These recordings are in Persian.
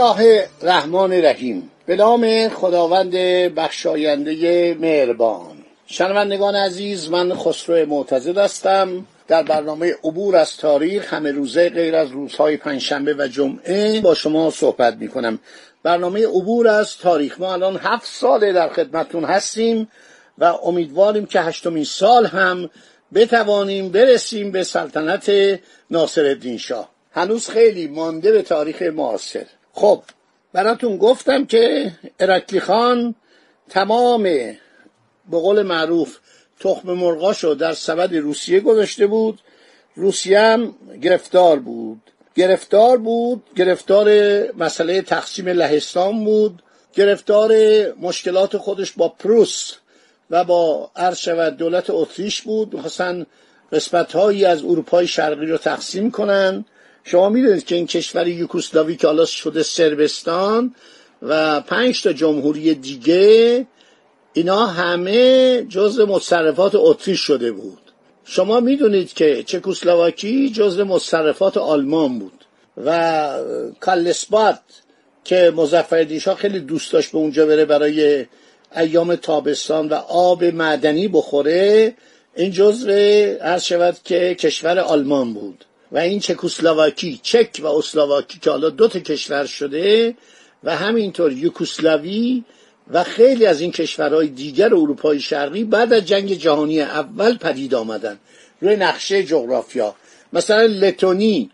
الله الرحمن الرحیم به نام خداوند بخشاینده مهربان. شنوندگان عزیز من خسرو معتزد هستم. در برنامه عبور از تاریخ همه روزه غیر از روزهای پنجشنبه و جمعه با شما صحبت می کنم برنامه عبور از تاریخ. ما الان هفت ساله در خدمتون هستیم و امیدواریم که هشتمین سال هم بتوانیم برسیم به سلطنت ناصر شاه. هنوز خیلی مانده به تاریخ معاصر. خب براتون گفتم که ارکلی خان تمام به قول معروف تخم مرغاشو در سبد روسیه گذاشته بود. روسیه هم گرفتار بود. گرفتار بود گرفتار مسئله تقسیم لهستان بود. گرفتار مشکلات خودش با پروس و با شود دولت اتریش بود. می‌خواستن قسمت هایی از اروپای شرقی رو تقسیم کنن. شما می‌دونید که این کشور یوکوسلاوی که حالا شده سربستان و پنج تا جمهوری دیگه اینا همه جز مصرفات اتریش شده بود. شما می‌دونید که چکوسلواکی جز مصرفات آلمان بود و کالسبات که مزفردیشا خیلی دوست داشت به اونجا بره برای ایام تابستان و آب معدنی بخوره این جزو عرض شود که کشور آلمان بود. و این چکوسلواکی چک و اسلواکی که حالا دو تا کشور شده و همینطور یوکوسلاوی و خیلی از این کشورهای دیگر اروپای شرقی بعد از جنگ جهانی اول پدید آمدن روی نقشه جغرافیا. مثلا لتونی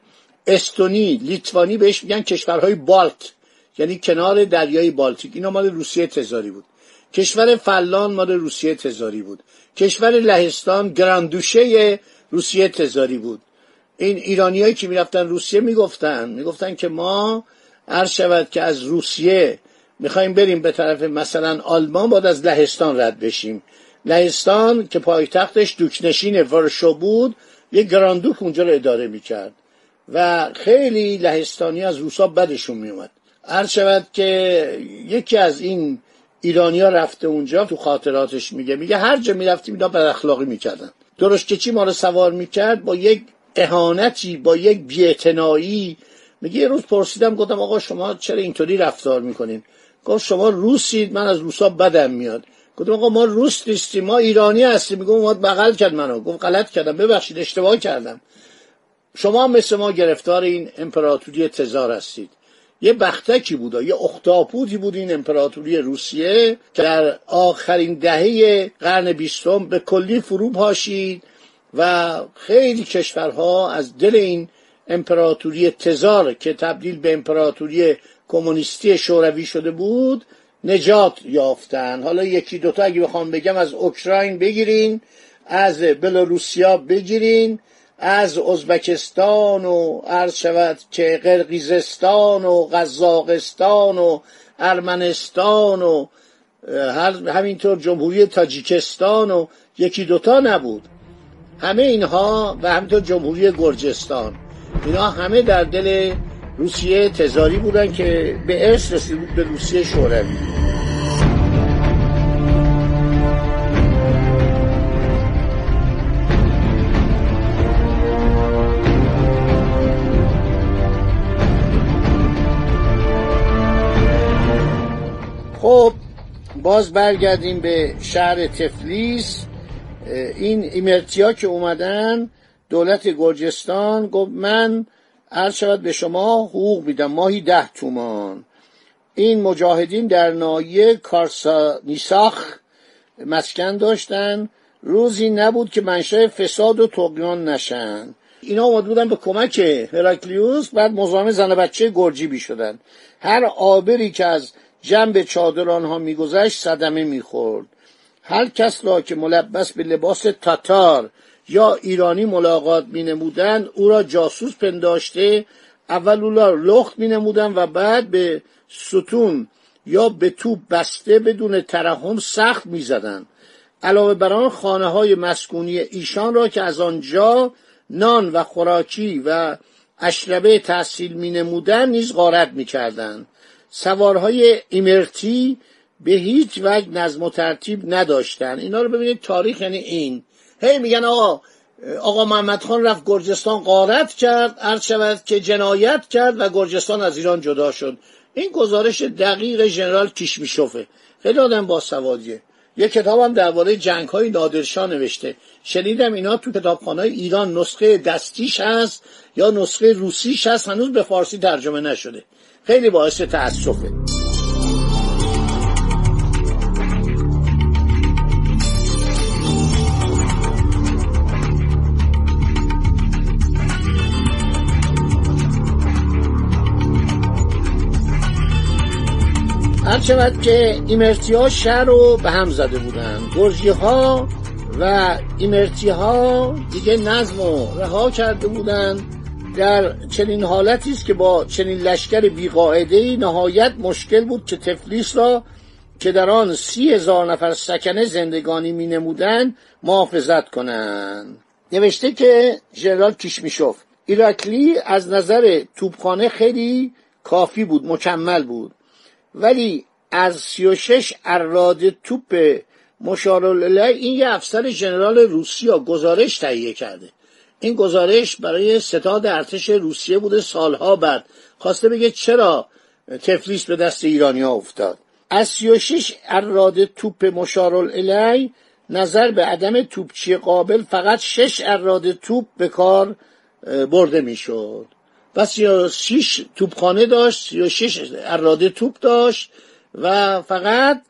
استونی لیتوانی بهش میگن کشورهای بالت یعنی کنار دریای بالتیک. اینا مال روسیه تزاری بود. کشور فلان مال روسیه تزاری بود. کشور لهستان گراندوشه روسیه تزاری بود. این ایرانیایی که می‌رفتن روسیه می‌گفتن می‌گفتن که ما عرض شود که از روسیه می‌خوایم بریم به طرف مثلا آلمان باید از لهستان رد بشیم. لهستان که پایتختش دوکنشین ورشو بود یه گراندوک اونجا رو اداره می‌کرد و خیلی لهستانی از روسا بدشون میومد عرض شود که یکی از این ایرانیا رفته اونجا تو خاطراتش میگه میگه هر جا می‌رفتیم اینا بد اخلاقی می‌کردن. درست که چی ما رو سوار می‌کرد؟ با یک اهانتی با یک بیعتنایی میگه یه روز پرسیدم گفتم آقا شما چرا اینطوری رفتار می‌کنین؟ گفت شما روسید من از روسا بدم میاد. گفتم آقا ما روس نیستیم ما ایرانی هستیم. میگم اومد بغل کرد منو. گفت غلط کردم. ببخشید اشتباه کردم. شما مثل ما گرفتار این امپراتوری تزار هستید. یه بختکی بود یه اختاپوتی بود این امپراتوری روسیه که در آخرین دهه قرن بیستم به کلی فرو پاشید. و خیلی کشورها از دل این امپراتوری تزار که تبدیل به امپراتوری کمونیستی شوروی شده بود نجات یافتن. حالا یکی دوتا اگه بخوام بگم از اوکراین بگیرین از بلاروسیا بگیرین از ازبکستان و عرض شود که قرقیزستان و قزاقستان و ارمنستان و همینطور جمهوری تاجیکستان و یکی دوتا نبود. همه اینها و همینطور جمهوری گرجستان. اینا همه در دل روسیه تزاری بودن که به ارث رسید بود به روسیه شوروی. خب باز برگردیم به شهر تفلیس. این ایمرتیا که اومدن دولت گرجستان گفت من عرض شود به شما حقوق میدم ماهی ده تومان. این مجاهدین در نایه کارسانیساخ مسکن داشتن. روزی نبود که منشأ فساد و تقیان نشن. اینا اومد بودن به کمک هراکلیوس بعد مزاحم زن بچه گرجی بی شدن. هر آبری که از جنب چادر آنها میگذشت صدمه می‌خورد. هر کس را که ملبس به لباس تاتار یا ایرانی ملاقات می نمودن او را جاسوس پنداشته اول او را لخت می نمودن و بعد به ستون یا به توپ بسته بدون ترحم سخت می زدن. علاوه بر آن خانه های مسکونی ایشان را که از آنجا نان و خوراکی و اشربه تحصیل می نمودن نیز غارت می کردن. سوارهای ایمرتی به هیچ وجه نظم و ترتیب نداشتن. اینا رو ببینید تاریخ یعنی این. هی میگن آقا آقا محمد خان رفت گرجستان غارت کرد عرض شود که جنایت کرد و گرجستان از ایران جدا شد. این گزارش دقیق ژنرال کیشمیشوفه. خیلی آدم با سوادیه یه کتابم درباره جنگ های نادرشاه نوشته. شنیدم اینا تو کتابخانه ایران نسخه دستیش هست یا نسخه روسیش هست هنوز به فارسی ترجمه نشده. خیلی باعث تأسفه. هر که ایمرتی ها شهر رو به هم زده بودن. گرجی ها و ایمرتی ها دیگه نظم رو رها کرده بودن. در چنین حالتی است که با چنین لشکر بیقاعده نهایت مشکل بود که تفلیس را که در آن سی هزار نفر سکنه زندگانی می نمودن محافظت کنند. نوشته که ژنرال کیشمیشوف ایراکلی از نظر توپخانه خیلی کافی بود مکمل بود. ولی از 36 اراد توپ مشارالله این یه افسر ژنرال روسیا گزارش تهیه کرده. این گزارش برای ستاد ارتش روسیه بوده سالها بعد. خواسته بگه چرا تفلیس به دست ایرانی ها افتاد. از 36 اراد توپ مشارالله نظر به عدم توپچی قابل فقط شش اراد توپ به کار برده می‌شد. و 36 توپخانه داشت 36 اراده توپ داشت و فقط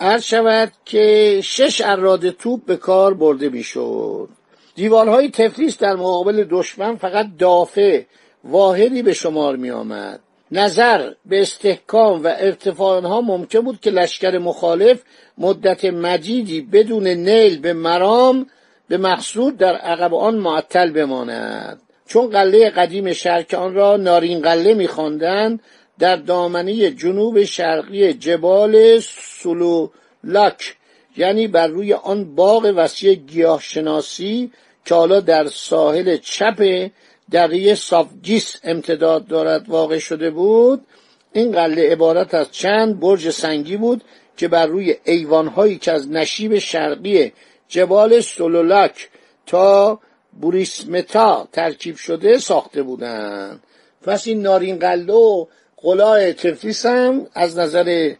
عرض شود که شش اراده توپ به کار برده می‌شد. دیوارهای تفلیس در مقابل دشمن فقط دافع واحدی به شمار می آمد نظر به استحکام و ارتفاع آنها ممکن بود که لشکر مخالف مدت مدیدی بدون نیل به مرام به مقصود در عقب آن معطل بماند. چون قله قدیم شهر که آن را نارین قله میخواندند در دامنه جنوب شرقی جبال سلولاک یعنی بر روی آن باغ وسیع گیاهشناسی که حالا در ساحل چپ دره سافگیس امتداد دارد واقع شده بود این قله عبارت از چند برج سنگی بود که بر روی ایوانهایی که از نشیب شرقی جبال سلولاک تا بوریسمتا ترکیب شده ساخته بودند پس این نارین قله و قلای تفلیس هم از نظر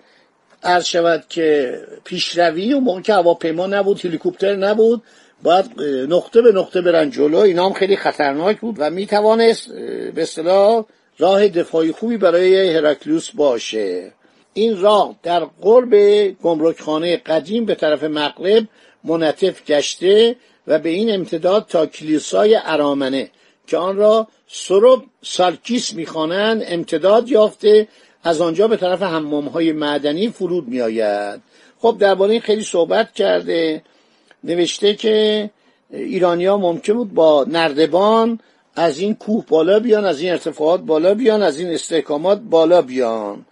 عرض شود که پیشروی و موقع که هواپیما نبود هلیکوپتر نبود باید نقطه به نقطه برن جلو. اینا هم خیلی خطرناک بود و می‌توانست به اصطلاح راه دفاعی خوبی برای هرکلیوس باشه. این راه در قرب گمرکخانه قدیم به طرف مغرب منطف گشته. و به این امتداد تا کلیسای ارامنه که آن را سرب سالکیس می‌خوانند امتداد یافته. از آنجا به طرف حمام های معدنی فرود میآید. خب درباره این خیلی صحبت کرده. نوشته که ایرانیا ممکن بود با نردبان از این کوه بالا بیان از این ارتفاعات بالا بیان از این استحکامات بالا بیان.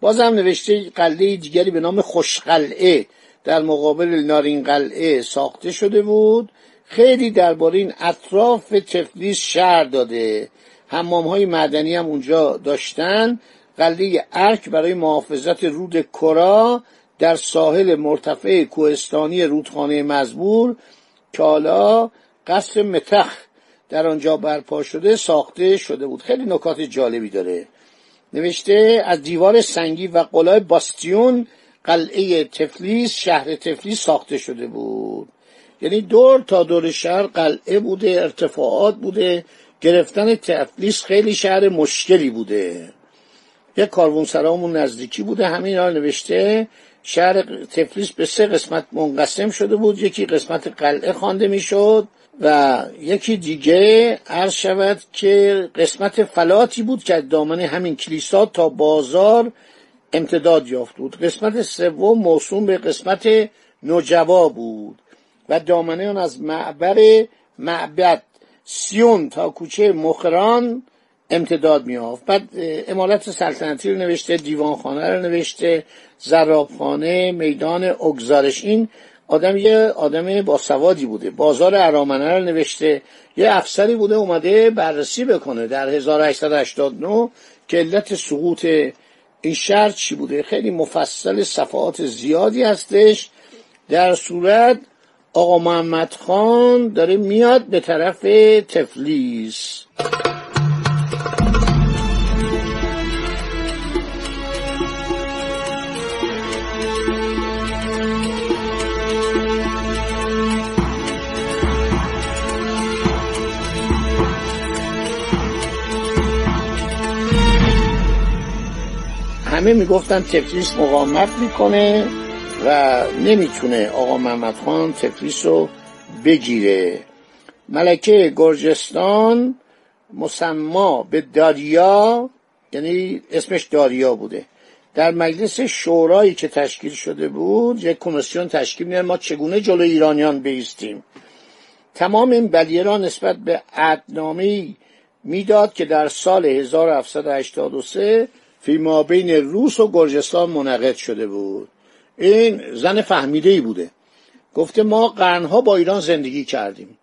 بازم نوشته قلعه دیگری به نام خوشقلعه. در مقابل نارین قلعه ساخته شده بود. خیلی درباره این اطراف تفلیس شهر داده. حمام های معدنی هم اونجا داشتن. قلعه ارک برای محافظت رود کرا در ساحل مرتفع کوهستانی رودخانه مزبور که حالا قصر متخ در آنجا برپا شده ساخته شده بود. خیلی نکات جالبی داره. نوشته از دیوار سنگی و قلای باستیون قلعه تفلیس شهر تفلیس ساخته شده بود. یعنی دور تا دور شهر قلعه بوده ارتفاعات بوده گرفتن تفلیس خیلی شهر مشکلی بوده. یک کاروانسرامون نزدیکی بوده همین را نوشته شهر تفلیس به سه قسمت منقسم شده بود. یکی قسمت قلعه خوانده می‌شد و یکی دیگه عرض شود که قسمت فلاتی بود که دامن همین کلیسا تا بازار امتداد یافت بود. قسمت سوم موسوم به قسمت نجوا بود و دامنه آن از معبر معبد سیون تا کوچه مخران امتداد میافت بعد امالت سلطنتی رو نوشته دیوانخانه رو نوشته زرابخانه میدان اگزارش. این آدم یه آدم باسوادی بوده. بازار ارامنه رو نوشته. یه افسری بوده اومده بررسی بکنه در 1889 که علت سقوط این شهر چی بوده؟ خیلی مفصل صفحات زیادی هستش. در صورت آقا محمد خان داره میاد به طرف تفلیس. همه می‌گفتن تفلیس مقاومت می‌کنه و نمی‌تونه آقا محمد خان تفلیس رو بگیره. ملکه گرجستان مسما به داریا یعنی اسمش داریا بوده. در مجلس شورایی که تشکیل شده بود یک کمیسیون تشکیل میده ما چگونه جلو ایرانیان بیستیم؟ تمام این بلیه را نسبت به عدنامه می‌داد که در سال 1783 فی ما بین روس و گرجستان منعقد شده بود این زن فهمیده ای بوده گفته ما قرنها با ایران زندگی کردیم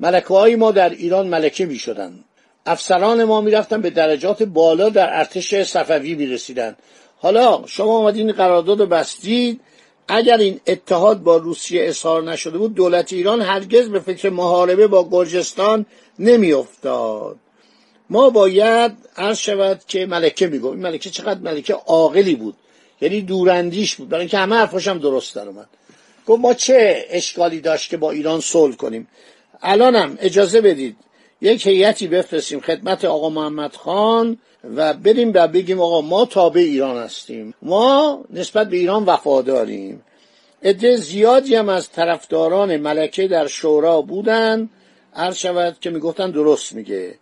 ملکه های ما در ایران ملکه می شدن. افسران ما می رفتن به درجات بالا در ارتش صفوی می رسیدن. حالا شما آمدین قرارداد رو بستید اگر این اتحاد با روسیه اظهار نشده بود دولت ایران هرگز به فکر محاربه با گرجستان نمی افتاد. ما باید عرض شود که ملکه میگو. این ملکه چقدر ملکه عاقلی بود. یعنی دوراندیش بود. برای اینکه همه حرفاش هم درست در اومد. گفت ما چه اشکالی داشت که با ایران صلح کنیم؟ الانم اجازه بدید یک هیئتی بفرستیم خدمت آقا محمد خان و بریم و بگیم آقا ما تابع ایران هستیم. ما نسبت به ایران وفاداریم. عده زیادی هم از طرفداران ملکه در شورا بودن. عرض شود که می‌گفتن درست میگه.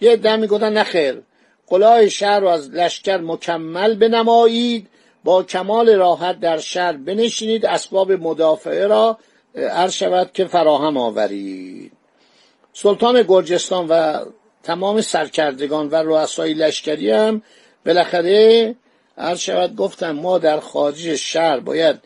یه عده می‌گفتن نخیر قلای شهر رو از لشکر مکمل بنمایید با کمال راحت در شهر بنشینید اسباب مدافعه را عرض شود که فراهم آورید. سلطان گرجستان و تمام سرکردگان و رؤسای لشکری هم بالاخره عرض شود گفتم ما در خارج شهر باید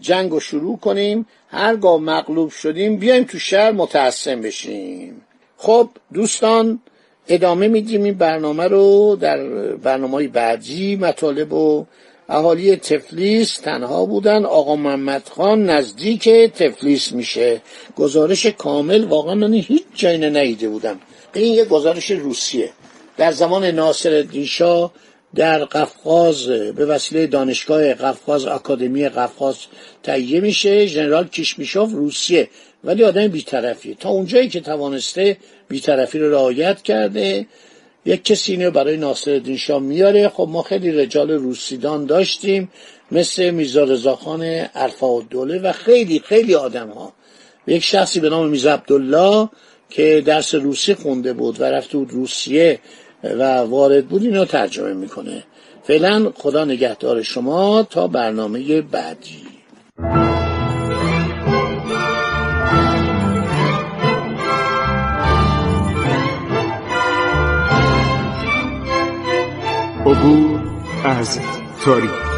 جنگ رو شروع کنیم هرگاه مغلوب شدیم بیایم تو شهر متعصم بشیم. خب دوستان ادامه میدیم این برنامه رو در برنامه بعدی. مطالب و اهالی تفلیس تنها بودن. آقا محمد خان نزدیک تفلیس میشه. گزارش کامل واقعا من هیچ جایی نیده بودم. این یه گزارش روسیه. در زمان ناصر دیشا در قفقاز به وسیله دانشگاه قفقاز آکادمی قفقاز تهیه میشه. ژنرال کیشمیشوف روسیه ولی آدم بیطرفیه. تا اونجایی که توانسته بیطرفی رو رعایت کرده. یک کسی اینو برای ناصر شاه میاره. خب ما خیلی رجال روسیدان داشتیم مثل میزا رضاخان عرفا دوله و خیلی خیلی آدم ها یک شخصی به نام میزا عبدالله که درس روسی خونده بود و رفته بود روسیه. و وارد بود اینو ترجمه می‌کنه. فعلا خدا نگهدار شما تا برنامه بعدی. عبور از تاریخ.